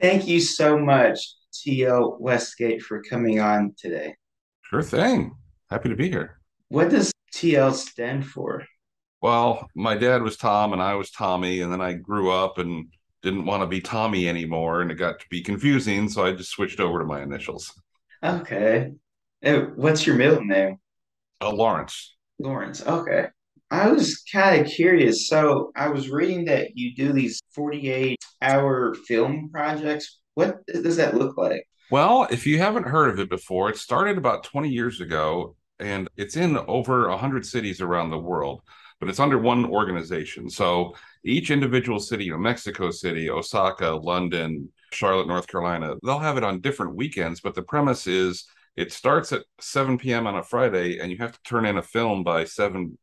Thank you so much, TL Westgate, for coming on today. Sure thing. Happy to be here. What does TL stand for? Well, my dad was Tom and I was Tommy, and then I grew up and didn't want to be Tommy anymore, and it got to be confusing, so I just switched over to my initials. Okay. Uh, What's your middle name? Uh, Lawrence. Lawrence. Okay. I was kind of curious. So I was reading that you do these 48 hour film projects. What does that look like? Well, if you haven't heard of it before, it started about 20 years ago, and it's in over 100 cities around the world, but it's under one organization. So each individual city, you know, Mexico City, Osaka, London, Charlotte, North Carolina, they'll have it on different weekends, but the premise is it starts at 7 p.m. on a Friday, and you have to turn in a film by 7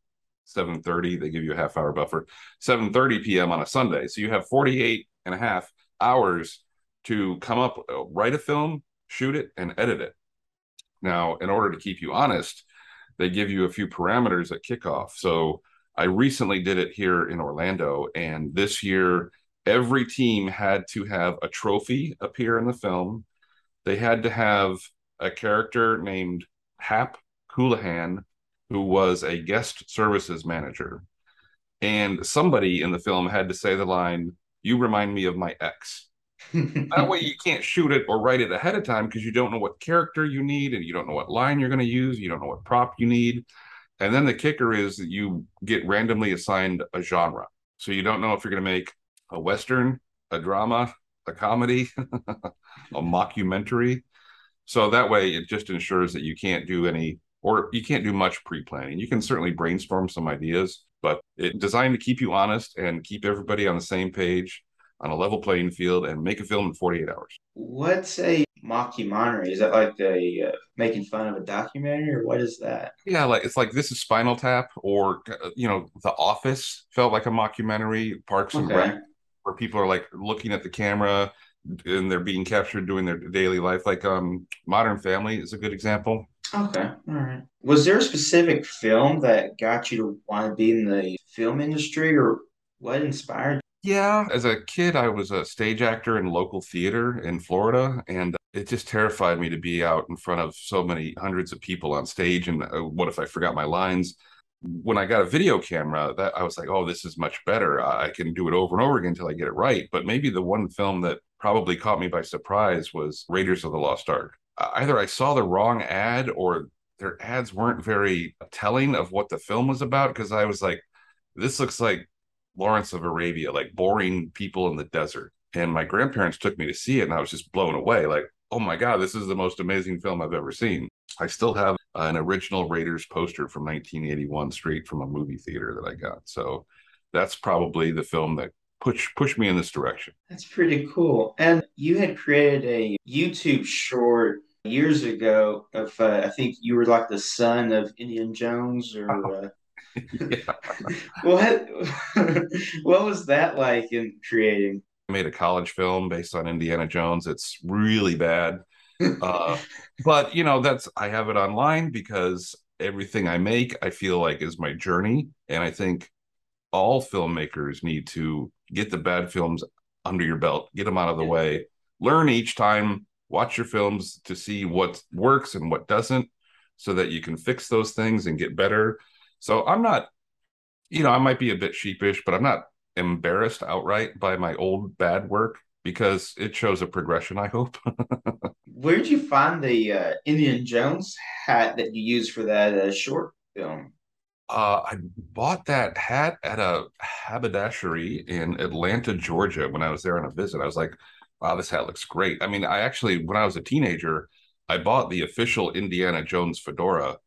7:30. They give you a half hour buffer. 7:30 p.m. on a Sunday. So you have 48 and a half hours to come up, uh, write a film, shoot it, and edit it. Now, in order to keep you honest, they give you a few parameters at kickoff. So I recently did it here in Orlando, and this year every team had to have a trophy appear in the film. They had to have a character named Hap Houlihan, who was a guest services manager. And somebody in the film had to say the line, You remind me of my ex. That way, you can't shoot it or write it ahead of time because you don't know what character you need and you don't know what line you're going to use. You don't know what prop you need. And then the kicker is that you get randomly assigned a genre. So you don't know if you're going to make a Western, a drama, a comedy, a mockumentary. So that way, it just ensures that you can't do any or you can't do much pre-planning. You can certainly brainstorm some ideas, but it's designed to keep you honest and keep everybody on the same page on a level playing field and make a film in 48 hours. What's a mockumentary? Is that like a uh, making fun of a documentary, or what is that? Yeah, like it's like this is Spinal Tap or uh, you know, The Office felt like a mockumentary, Parks and Rec where people are like looking at the camera and they're being captured doing their daily life like um Modern Family is a good example. Okay. All right. Was there a specific film that got you to want to be in the film industry, or what inspired Yeah, as a kid, I was a stage actor in local theater in Florida, and it just terrified me to be out in front of so many hundreds of people on stage. And uh, what if I forgot my lines? When I got a video camera, that I was like, oh, this is much better. I I can do it over and over again until I get it right. But maybe the one film that probably caught me by surprise was Raiders of the Lost Ark. Uh, Either I saw the wrong ad or their ads weren't very telling of what the film was about because I was like, this looks like Lawrence of Arabia, like boring people in the desert. And my grandparents took me to see it, and I was just blown away. Like, oh my God, this is the most amazing film I've ever seen. I still have an original Raiders poster from 1981 straight from a movie theater that I got. So that's probably the film that push pushed me in this direction. That's pretty cool. And you had created a YouTube short years ago of, uh, I think you were like the son of Indian Jones, or uh, what? What was that like in creating? I made a college film based on Indiana Jones. It's really bad. Uh, but you know, that's I have it online because everything I make, I feel like is my journey. And I think all filmmakers need to get the bad films under your belt, get them out of the Yeah. way, learn each time, watch your films to see what works and what doesn't, so that you can fix those things and get better. So I'm not, you know, I might be a bit sheepish, but I'm not embarrassed outright by my old bad work because it shows a progression, I hope. Where did you find the uh, Indian Jones hat that you used for that uh, short film? Uh, I bought that hat at a haberdashery in Atlanta, Georgia, when I was there on a visit. I was like, wow, this hat looks great. I mean, I actually, when I was a teenager, I bought the official Indiana Jones fedora,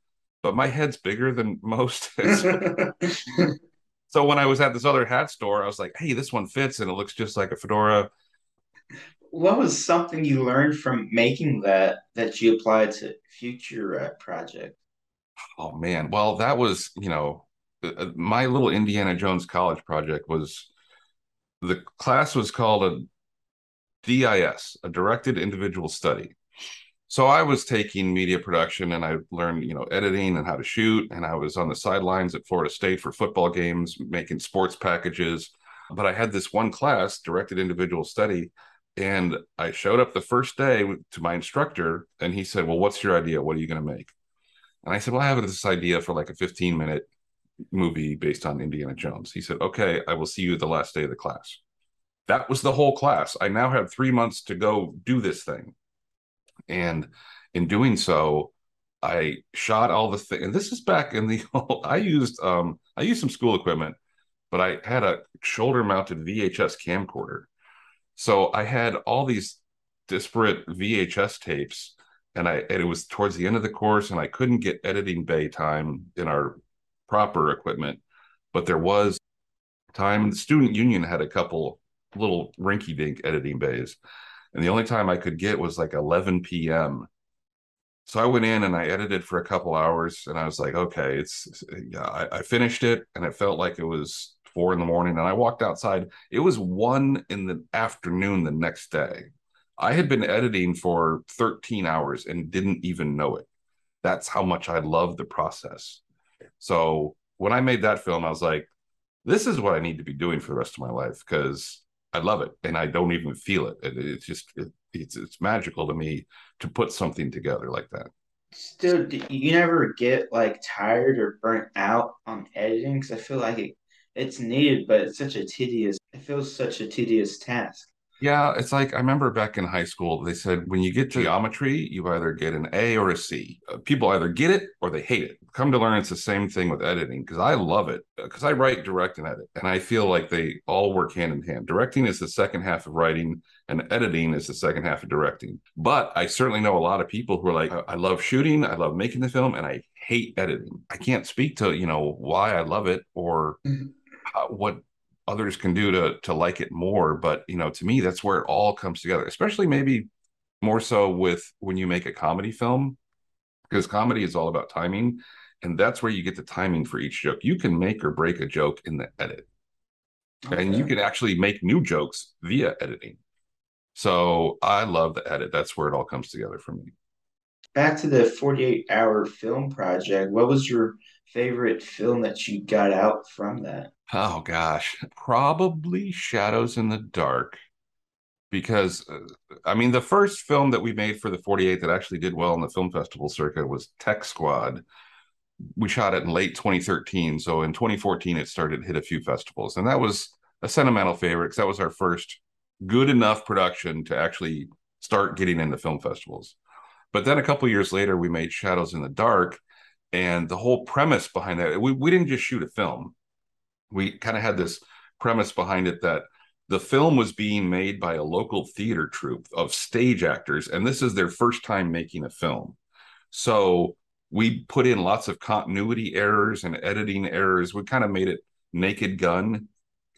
but my head's bigger than most. so when I was at this other hat store, I was like, hey, this one fits and it looks just like a fedora. What was something you learned from making that that you applied to future uh, projects? Oh man. Well, that was, you know, uh, uh, my little Indiana Jones college project was the class was called a DIS, a directed individual study. So I was taking media production and I learned, you know, editing and how to shoot. And I was on the sidelines at Florida State for football games, making sports packages. But I had this one class, directed individual study, and I showed up the first day to my instructor, and he said, Well, what's your idea? What are you going to make? And I said, Well, I have this idea for like a 15 minute movie based on Indiana Jones. He said, Okay, I will see you the last day of the class. That was the whole class. I now have three months to go do this thing. And in doing so, I shot all the thing. And this is back in the old, I used um I used some school equipment, but I had a shoulder mounted VHS camcorder. So I had all these disparate VHS tapes and I and it was towards the end of the course and I couldn't get editing bay time in our proper equipment, but there was time. The student union had a couple little rinky dink editing bays. And the only time I could get was like 11 p.m. So I went in and I edited for a couple hours and I was like, okay, it's, yeah, I, I finished it and it felt like it was four in the morning. And I walked outside. It was one in the afternoon the next day. I had been editing for 13 hours and didn't even know it. That's how much I love the process. So when I made that film, I was like, this is what I need to be doing for the rest of my life because I love it and I don't even feel it. it it's just it, it's it's magical to me to put something together like that. Still, you never get like tired or burnt out on editing? Because I feel like it, it's needed, but it's such a tedious. It feels such a tedious task. Yeah, it's like I remember back in high school, they said when you get geometry, you either get an A or a C. Uh, people either get it or they hate it. Come to learn it's the same thing with editing because I love it because I write, direct, and edit. And I feel like they all work hand in hand. Directing is the second half of writing, and editing is the second half of directing. But I certainly know a lot of people who are like, I love shooting, I love making the film, and I hate editing. I can't speak to, you know, why I love it or mm-hmm. what others can do to to like it more but you know to me that's where it all comes together especially maybe more so with when you make a comedy film because comedy is all about timing and that's where you get the timing for each joke. You can make or break a joke in the edit. Okay. and you can actually make new jokes via editing. So i love the edit. That's where it all comes together for me. Back to the 48 hour film project what was your favorite film that you got out from that Oh gosh, probably Shadows in the Dark. Because uh, I mean, the first film that we made for the 48 that actually did well in the film festival circuit was Tech Squad. We shot it in late 2013. So in 2014, it started hit a few festivals. And that was a sentimental favorite because that was our first good enough production to actually start getting into film festivals. But then a couple years later, we made Shadows in the Dark. And the whole premise behind that, we, we didn't just shoot a film we kind of had this premise behind it that the film was being made by a local theater troupe of stage actors, and this is their first time making a film. So we put in lots of continuity errors and editing errors. We kind of made it naked gun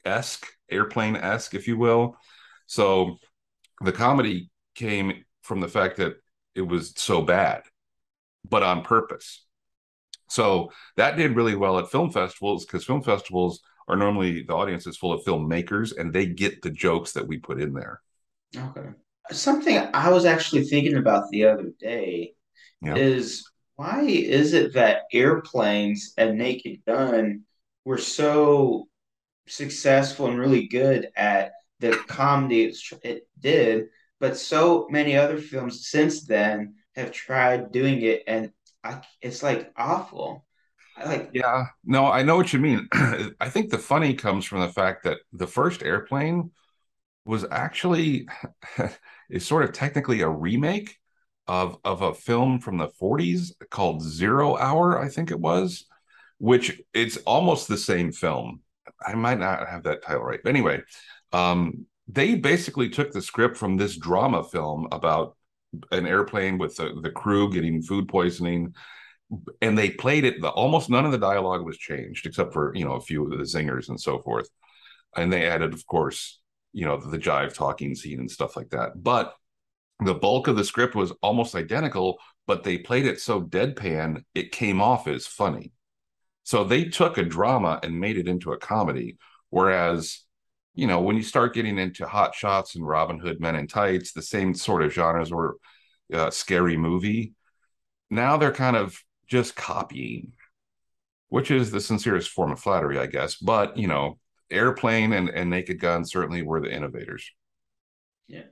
esque, airplane esque, if you will. So the comedy came from the fact that it was so bad, but on purpose. So that did really well at film festivals because film festivals are normally the audience is full of filmmakers and they get the jokes that we put in there. Okay. Something I was actually thinking about the other day yeah. is why is it that airplanes and Naked Gun were so successful and really good at the comedy it did, but so many other films since then have tried doing it and I, it's like awful. I like yeah, no, I know what you mean. I think the funny comes from the fact that the first airplane was actually is sort of technically a remake of of a film from the 40s called Zero Hour, I think it was, which it's almost the same film. I might not have that title right. But anyway, um, they basically took the script from this drama film about an airplane with the, the crew getting food poisoning. And they played it the, almost none of the dialogue was changed except for you know a few of the zingers and so forth. And they added of course you know the, the jive talking scene and stuff like that. But the bulk of the script was almost identical but they played it so deadpan it came off as funny. So they took a drama and made it into a comedy whereas you know, when you start getting into Hot Shots and Robin Hood Men in Tights, the same sort of genres or uh, scary movie, now they're kind of just copying, which is the sincerest form of flattery, I guess. But, you know, Airplane and, and Naked Gun certainly were the innovators. Yeah.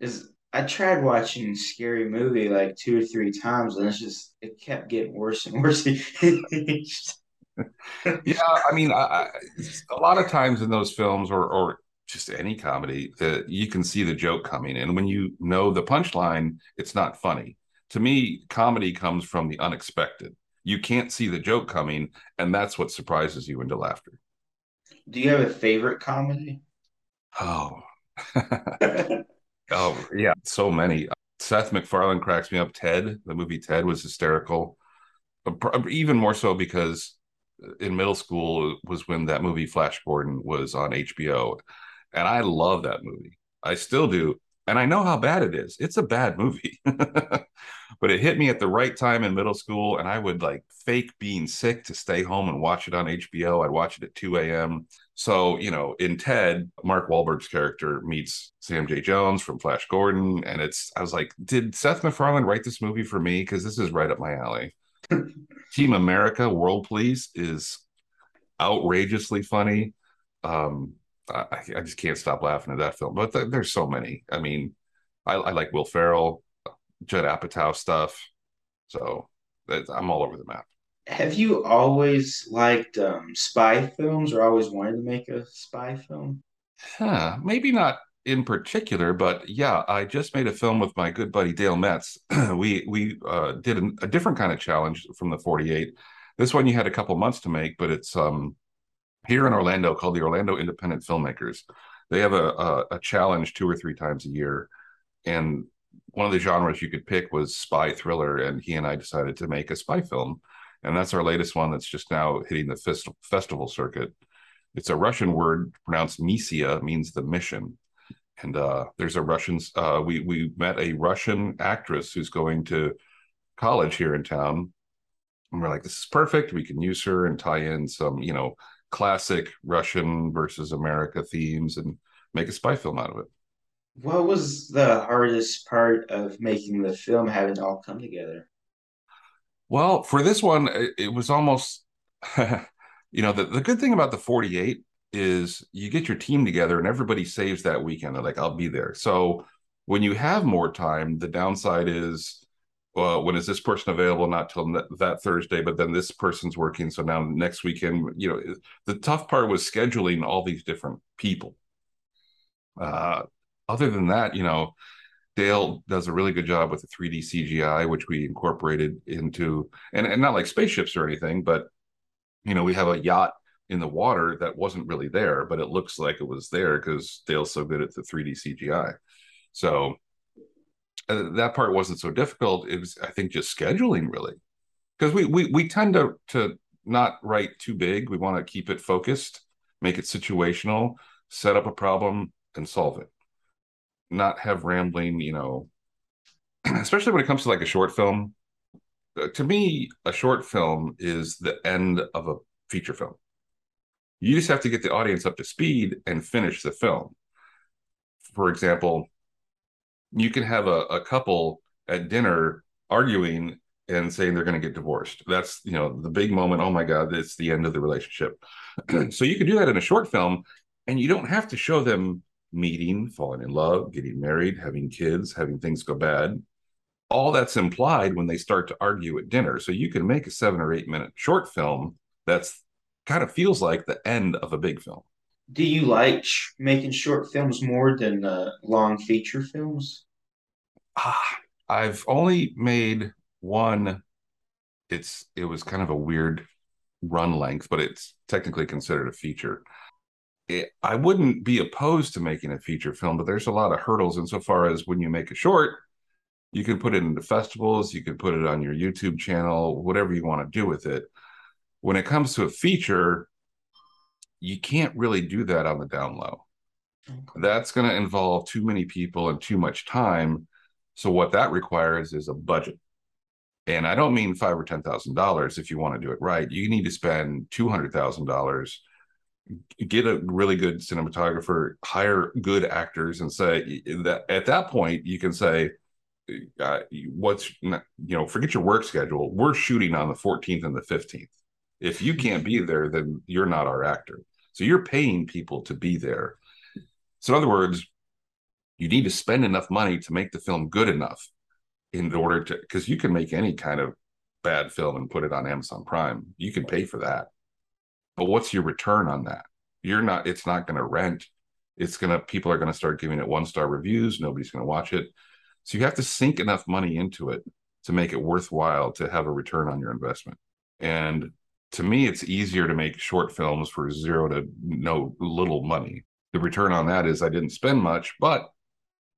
Is I tried watching Scary Movie like two or three times, and it's just it kept getting worse and worse. yeah, I mean, I, I, a lot of times in those films, or or just any comedy, that you can see the joke coming, and when you know the punchline, it's not funny. To me, comedy comes from the unexpected. You can't see the joke coming, and that's what surprises you into laughter. Do you have a favorite comedy? Oh, oh yeah, so many. Seth MacFarlane cracks me up. Ted, the movie Ted, was hysterical. Even more so because in middle school was when that movie Flash Gordon was on HBO, and I love that movie. I still do, and I know how bad it is. It's a bad movie, but it hit me at the right time in middle school, and I would like fake being sick to stay home and watch it on HBO. I'd watch it at 2 a.m. So, you know, in Ted, Mark Wahlberg's character meets Sam J. Jones from Flash Gordon. And it's, I was like, did Seth MacFarlane write this movie for me? Because this is right up my alley. Team America World Police is outrageously funny. Um, I, I, just can't stop laughing at that film. But th- there's so many. I mean, I, I, like Will Ferrell, Judd Apatow stuff. So I'm all over the map. Have you always liked um, spy films, or always wanted to make a spy film? Huh, maybe not in particular, but yeah, I just made a film with my good buddy Dale Metz. we we uh, did a, a, different kind of challenge from the 48. This one you had a couple months to make, but it's um, here in Orlando called the Orlando Independent Filmmakers. They have a, a, a challenge two or three times a year, and one of the genres you could pick was spy thriller, and he and I decided to make a spy film, and that's our latest one that's just now hitting the fest- festival circuit. It's a Russian word pronounced "misia," means the mission and uh, there's a Russian. Uh, we we met a Russian actress who's going to college here in town, and we're like, this is perfect. We can use her and tie in some, you know, classic Russian versus America themes and make a spy film out of it. What was the hardest part of making the film, having it all come together? Well, for this one, it, it was almost, you know, the, the good thing about the 48 is you get your team together and everybody saves that weekend. They're like, I'll be there. So when you have more time, the downside is, well, when is this person available? Not till that Thursday, but then this person's working. So now next weekend, you know, the tough part was scheduling all these different people. Uh, other than that, you know, Dale does a really good job with the 3D CGI, which we incorporated into, and, and not like spaceships or anything, but you know, we have a yacht in the water that wasn't really there, but it looks like it was there because Dale's so good at the 3D CGI. So uh, that part wasn't so difficult. It was, I think, just scheduling really, because we we we tend to to not write too big. We want to keep it focused, make it situational, set up a problem and solve it, not have rambling. You know, especially when it comes to like a short film. Uh, to me, a short film is the end of a feature film you just have to get the audience up to speed and finish the film. For example, you can have a, a couple at dinner arguing and saying they're going to get divorced. That's, you know, the big moment. Oh my God, it's the end of the relationship. so you can do that in a short film and you don't have to show them meeting, falling in love, getting married, having kids, having things go bad. All that's implied when they start to argue at dinner. So you can make a seven or eight minute short film that's kind of feels like the end of a big film. Do you like sh- making short films more than uh, long feature films? Ah, I've only made one. It's it was kind of a weird run length, but it's technically considered a feature. It, I wouldn't be opposed to making a feature film, but there's a lot of hurdles insofar as when you make a short, you can put it into festivals, you can put it on your YouTube channel, whatever you want to do with it when it comes to a feature, you can't really do that on the down low. Okay. That's going to involve too many people and too much time. So what that requires is a budget. And I don't mean five or ten thousand dollars if you want to do it right. You need to spend two hundred thousand dollars, get a really good cinematographer, hire good actors, and say that at that point you can say, uh, "What's you know, forget your work schedule. We're shooting on the 14th and the 15th if you can't be mm-hmm. there, then you're not our actor. So you're paying people to be there. So, in other words, you need to spend enough money to make the film good enough in order to, because you can make any kind of bad film and put it on Amazon Prime. You can pay for that. But what's your return on that? You're not, it's not going to rent. It's going to, people are going to start giving it one star reviews. Nobody's going to watch it. So you have to sink enough money into it to make it worthwhile to have a return on your investment. And to me, it's easier to make short films for zero to no little money. The return on that is I didn't spend much, but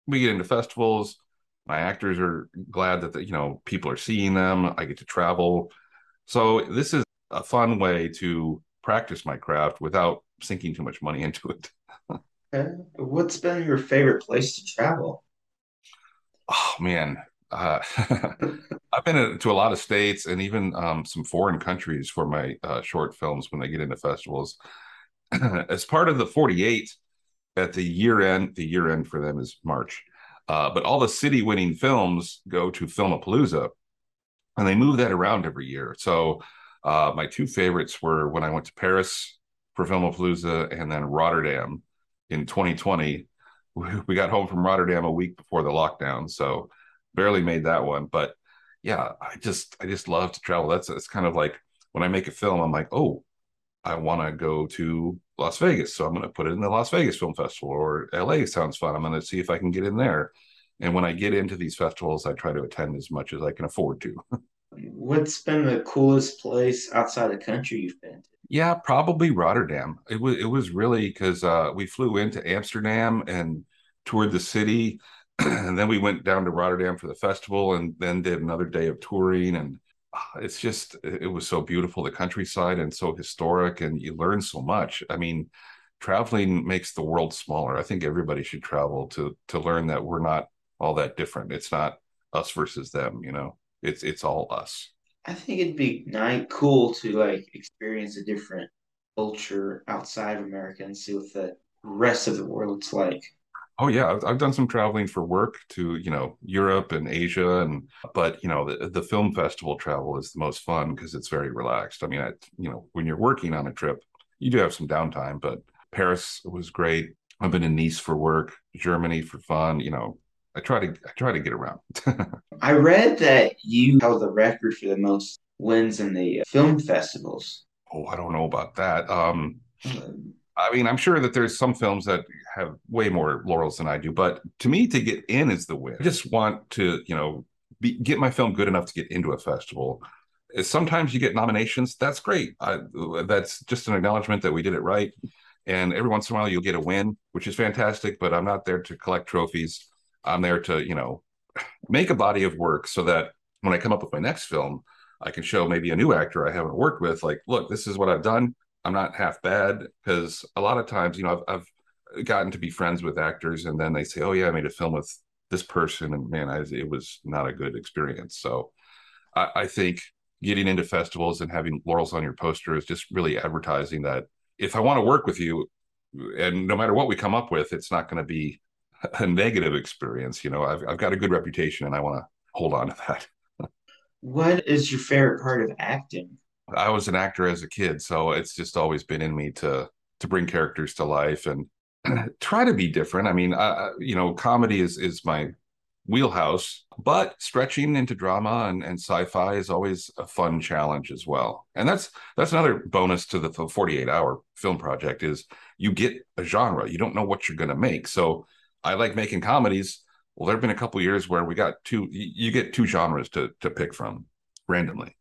we get into festivals. My actors are glad that the, you know people are seeing them. I get to travel, so this is a fun way to practice my craft without sinking too much money into it. okay. What's been your favorite place to travel? Oh man, uh, I've been to a lot of states and even um, some foreign countries for my uh, short films when they get into festivals. As part of the 48, at the year end, the year end for them is March, uh, but all the city winning films go to Filmapalooza and they move that around every year. So uh, my two favorites were when I went to Paris for Filmapalooza and then Rotterdam in 2020. We got home from Rotterdam a week before the lockdown, so barely made that one. But yeah, I just I just love to travel. That's it's kind of like when I make a film, I'm like, oh, I want to go to Las Vegas, so I'm going to put it in the Las Vegas Film Festival. Or LA sounds fun. I'm going to see if I can get in there. And when I get into these festivals, I try to attend as much as I can afford to. What's been the coolest place outside the country you've been to? Yeah, probably Rotterdam. It was it was really because uh, we flew into Amsterdam and toured the city, and then we went down to Rotterdam for the festival, and then did another day of touring. And uh, it's just it was so beautiful, the countryside, and so historic, and you learn so much. I mean, traveling makes the world smaller. I think everybody should travel to to learn that we're not all that different. It's not us versus them, you know. It's it's all us. I think it'd be nice, cool to like experience a different culture outside of America and see what the rest of the world's like. Oh yeah, I've, I've done some traveling for work to you know Europe and Asia, and but you know the, the film festival travel is the most fun because it's very relaxed. I mean, I, you know when you're working on a trip, you do have some downtime, but Paris was great. I've been in Nice for work, Germany for fun. You know, I try to I try to get around. I read that you held the record for the most wins in the film festivals. Oh, I don't know about that. Um, I mean, I'm sure that there's some films that have way more laurels than I do, but to me, to get in is the win. I just want to, you know, be, get my film good enough to get into a festival. Uh, sometimes you get nominations. That's great. I, that's just an acknowledgement that we did it right. And every once in a while, you'll get a win, which is fantastic. But I'm not there to collect trophies. I'm there to, you know, make a body of work so that when I come up with my next film, I can show maybe a new actor I haven't worked with, like, look, this is what I've done. I'm not half bad because a lot of times, you know, I've, I've, gotten to be friends with actors, and then they say, "Oh yeah, I made a film with this person," and man, I, it was not a good experience. So, I, I think getting into festivals and having laurels on your poster is just really advertising that if I want to work with you, and no matter what we come up with, it's not going to be a negative experience. You know, I've, I've got a good reputation and I want to hold on to that. what is your favorite part of acting? I was an actor as a kid, so it's just always been in me to to bring characters to life and try to be different. I mean, you know, comedy is is my wheelhouse, but stretching into drama and, and sci-fi is always a fun challenge as well. And that's that's another bonus to the 48 hour film project is you get a genre. You don't know what you're going to make. So I like making comedies. Well, there have been a couple years where we got two. You get two genres to to pick from randomly,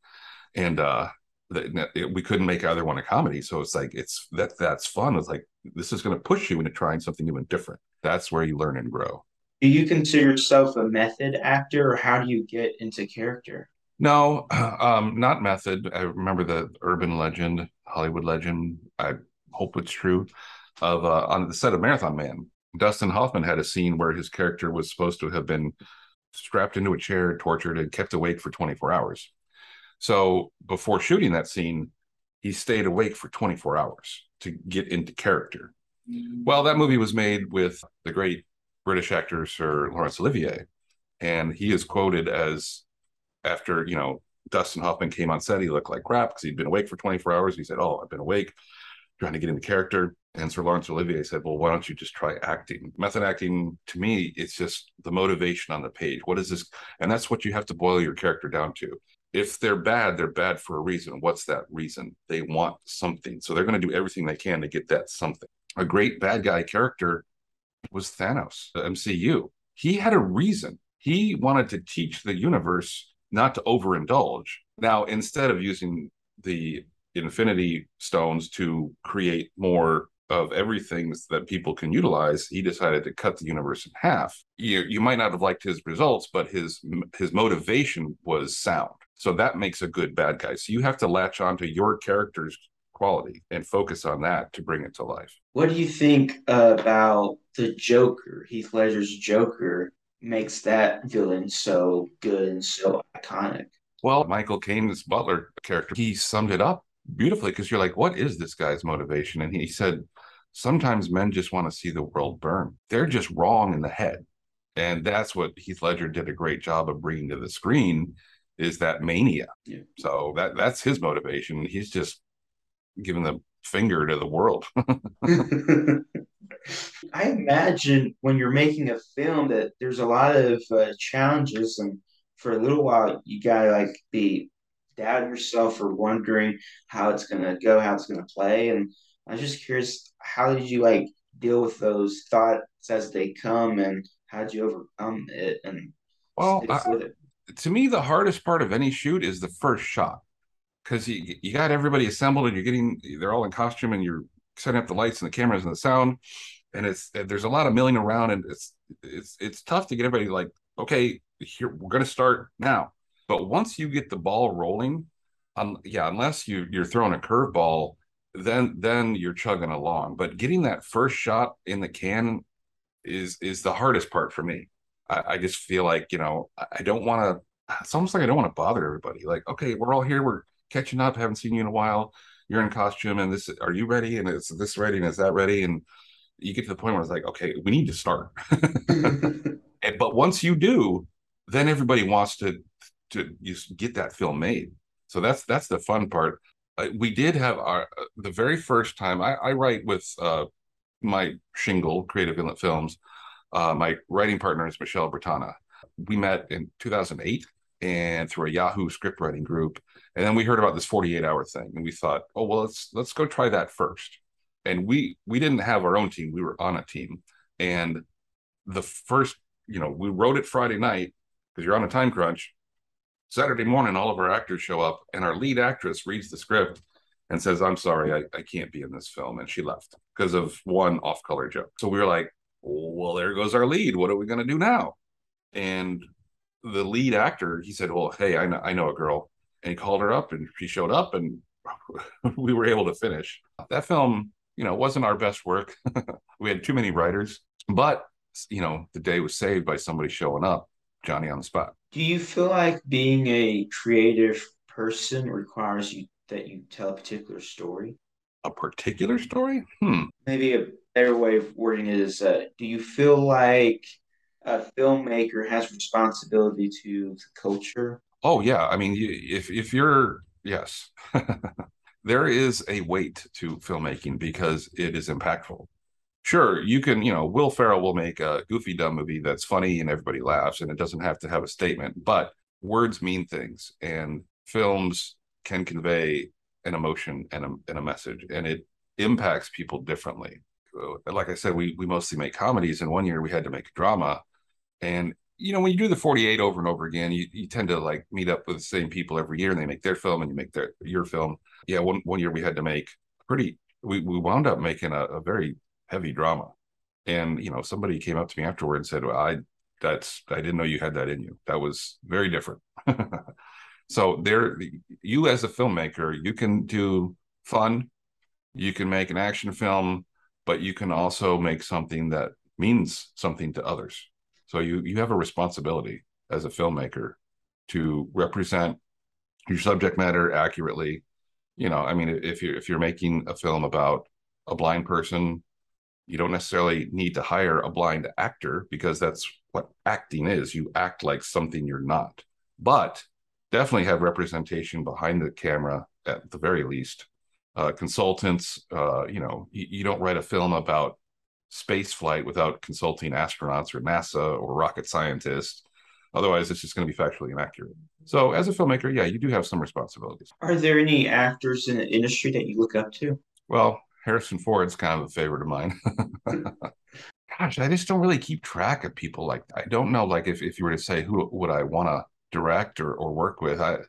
and uh, we couldn't make either one a comedy. So it's like it's that that's fun. It's like this is going to push you into trying something new and different. That's where you learn and grow. Do you consider yourself a method actor, or how do you get into character? No, um, not method. I remember the urban legend, Hollywood legend. I hope it's true. Of uh, on the set of Marathon Man, Dustin Hoffman had a scene where his character was supposed to have been strapped into a chair, tortured, and kept awake for 24 hours. So before shooting that scene, he stayed awake for 24 hours to get into character. Mm-hmm. Well, that movie was made with the great British actor Sir Laurence Olivier, and he is quoted as after you know Dustin Hoffman came on set, he looked like crap because he'd been awake for 24 hours. He said, "Oh, I've been awake trying to get into character. And Sir Laurence Olivier said, Well, why don't you just try acting? Method acting, to me, it's just the motivation on the page. What is this? And that's what you have to boil your character down to. If they're bad, they're bad for a reason. What's that reason? They want something. So they're going to do everything they can to get that something. A great bad guy character was Thanos, MCU. He had a reason. He wanted to teach the universe not to overindulge. Now, instead of using the infinity stones to create more of everything that people can utilize, he decided to cut the universe in half. You, you might not have liked his results, but his his motivation was sound. So that makes a good bad guy. So you have to latch onto your character's quality and focus on that to bring it to life. What do you think about the Joker? Heath Ledger's Joker makes that villain so good and so iconic. Well, Michael Caine's Butler character, he summed it up beautifully because you're like, what is this guy's motivation? And he said, sometimes men just want to see the world burn. They're just wrong in the head. And that's what Heath Ledger did a great job of bringing to the screen is that mania. Yeah. So that that's his motivation. He's just giving the finger to the world. I imagine when you're making a film that there's a lot of uh, challenges, and for a little while you gotta like be doubting yourself or wondering how it's gonna go, how it's gonna play. And I was just curious, how did you like deal with those thoughts as they come, and how did you overcome it? And well, I, it? To me, the hardest part of any shoot is the first shot because you you got everybody assembled and you're getting they're all in costume and you're setting up the lights and the cameras and the sound. And it's there's a lot of milling around and it's it's it's tough to get everybody like okay here we're going to start now. But once you get the ball rolling um, yeah unless you you're throwing a curveball then then you're chugging along. But getting that first shot in the can is is the hardest part for me i, I just feel like you know i don't want to it's almost like i don't want to bother everybody like okay we're all here we're catching up haven't seen you in a while you're in costume and this are you ready and is this ready and is that ready and you get to the point where it's like, okay, we need to start. and, but once you do, then everybody wants to to get that film made. So that's that's the fun part. Uh, we did have our uh, the very first time I, I write with uh, my shingle Creative Inlet Films. Uh, my writing partner is Michelle Bertana. We met in 2008 and through a Yahoo script writing group, and then we heard about this 48 hour thing, and we thought, oh well, let's let's go try that first. And we we didn't have our own team. We were on a team. And the first you know we wrote it friday night because you're on a time crunch. Saturday morning all of our actors show up and our lead actress reads the script and says i'm sorry i, I can't be in this film. And she left because of one off-color joke. So we were like well there goes our lead what are we going to do now and the lead actor he said well hey I know, I know a girl and he called her up and she showed up and we were able to finish that film you know, wasn't our best work. we had too many writers, but you know, the day was saved by somebody showing up, Johnny on the spot. Do you feel like being a creative person requires you that you tell a particular story? A particular story? Hmm. Maybe a better way of wording it is uh, do you feel like a filmmaker has responsibility to the culture? Oh yeah, I mean, if if you're yes, there is a weight to filmmaking because it is impactful. Sure, you can, you know, Will Ferrell will make a goofy, dumb movie that's funny and everybody laughs and it doesn't have to have a statement, but words mean things and films can convey an emotion and a, and a message and it impacts people differently. Uh, like I said, we, we mostly make comedies and one year we had to make a drama and you know, when you do the 48 over and over again, you, you tend to like meet up with the same people every year and they make their film and you make their your film. Yeah, one one year we had to make pretty we, we wound up making a, a very heavy drama. And you know, somebody came up to me afterward and said, Well, I that's I didn't know you had that in you. That was very different. so there you as a filmmaker, you can do fun, you can make an action film, but you can also make something that means something to others so you you have a responsibility as a filmmaker to represent your subject matter accurately. You know, I mean, if you're if you're making a film about a blind person, you don't necessarily need to hire a blind actor because that's what acting is. You act like something you're not. But definitely have representation behind the camera at the very least uh, consultants. Uh, you know, you, you, don't write a film about space flight without consulting astronauts or NASA or rocket scientists. Otherwise, it's just going to be factually inaccurate. So, as a filmmaker, yeah, you do have some responsibilities. Are there any actors in the industry that you look up to? Well, Harrison Ford's kind of a favorite of mine. Gosh, I just don't really keep track of people like I don't know like if, if you were to say who would I want to direct or, or work with, I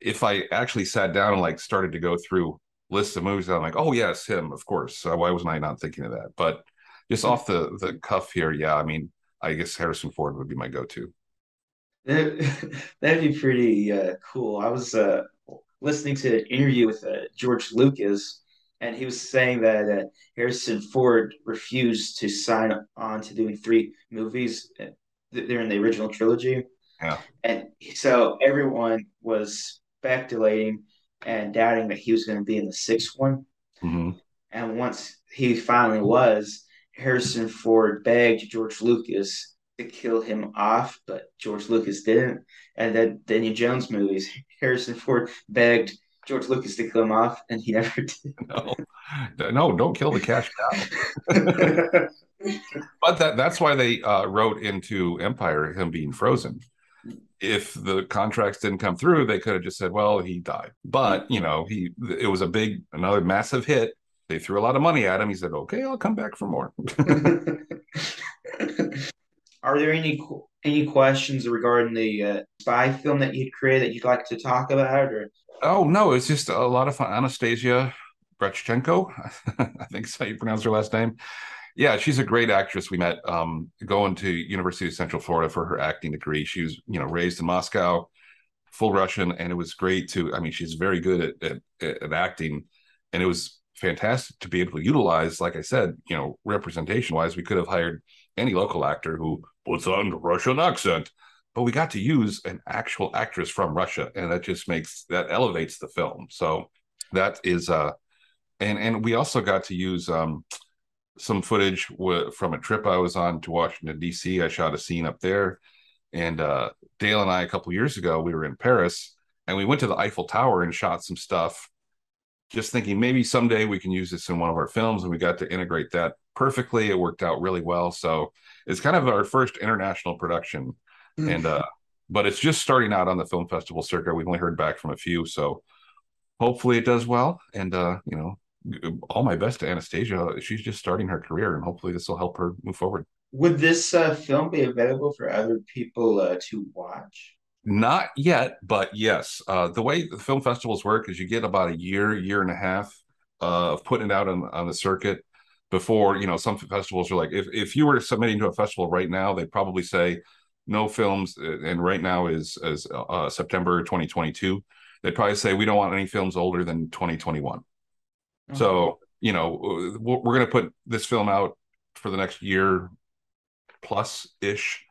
if I actually sat down and like started to go through lists of movies, that I'm like, oh yes, him, of course. So why wasn't I not thinking of that? But just off the the cuff here, yeah, I mean, I guess Harrison Ford would be my go-to. That, that'd be pretty uh, cool. I was uh, listening to an interview with uh, George Lucas, and he was saying that uh, Harrison Ford refused to sign on to doing three movies. Uh, They're in the original trilogy. Yeah. And so everyone was speculating and doubting that he was going to be in the sixth one. Mm-hmm. And once he finally was, Harrison Ford begged George Lucas to kill him off, but George Lucas didn't. And then the Indiana Jones movies, Harrison Ford begged George Lucas to kill him off, and he never did. No, no, don't kill the cash cow. but that that's why they uh, wrote into Empire him being frozen. If the contracts didn't come through, they could have just said, "Well, he died." But you know, he it was a big, another massive hit. They threw a lot of money at him. He said, "Okay, I'll come back for more." Are there any any questions regarding the uh, spy film that you'd created that you'd like to talk about? Or oh no, it's just a lot of fun. Anastasia Brechchenko, I think is how you pronounce her last name. Yeah, she's a great actress. We met um, going to University of Central Florida for her acting degree. She was, you know, raised in Moscow, full Russian, and it was great to. I mean, she's very good at, at, at acting, and it was fantastic to be able to utilize. Like I said, you know, representation wise, we could have hired any local actor who puts on the Russian accent, but we got to use an actual actress from Russia, and that just makes that elevates the film. So that is uh, and and we also got to use um some footage w- from a trip I was on to Washington D.C. I shot a scene up there, and uh, Dale and I a couple years ago we were in Paris and we went to the Eiffel Tower and shot some stuff. Just thinking maybe someday we can use this in one of our films, and we got to integrate that perfectly. It worked out really well. So it's kind of our first international production, mm-hmm. and uh, but it's just starting out on the film festival circuit. We've only heard back from a few, so hopefully it does well. And uh, you know, all my best to Anastasia. She's just starting her career, and hopefully this will help her move forward. Would this uh, film be available for other people uh, to watch? Not yet, but yes. Uh, the way the film festivals work is you get about a year, year and a half uh, of putting it out on, on the circuit before, you know, some festivals are like, if, if you were submitting to a festival right now, they'd probably say no films. Uh, and right now is, is uh, September 2022. They'd probably say we don't want any films older than 2021. Uh-huh. So, you know, we're going to put this film out for the next year plus ish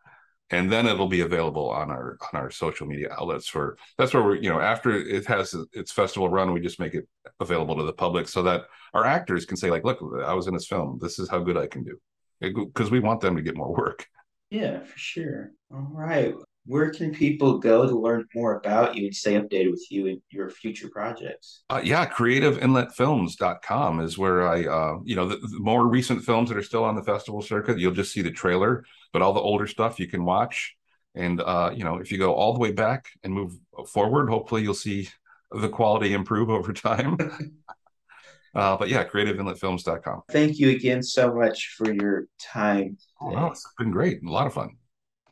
and then it'll be available on our on our social media outlets for that's where we're you know after it has its festival run we just make it available to the public so that our actors can say like look i was in this film. This is how good i can do. Because we want them to get more work. Yeah for sure. All right where can people go to learn more about you and stay updated with you and your future projects? Uh, yeah, creativeinletfilms.com is where I, uh, you know, the, the, more recent films that are still on the festival circuit, you'll just see the trailer, but all the older stuff you can watch. And, uh, you know, if you go all the way back and move forward, hopefully you'll see the quality improve over time. Uh, but yeah, creativeinletfilms.com. Thank you again so much for your time. Oh, wow, it's been great. A lot of fun.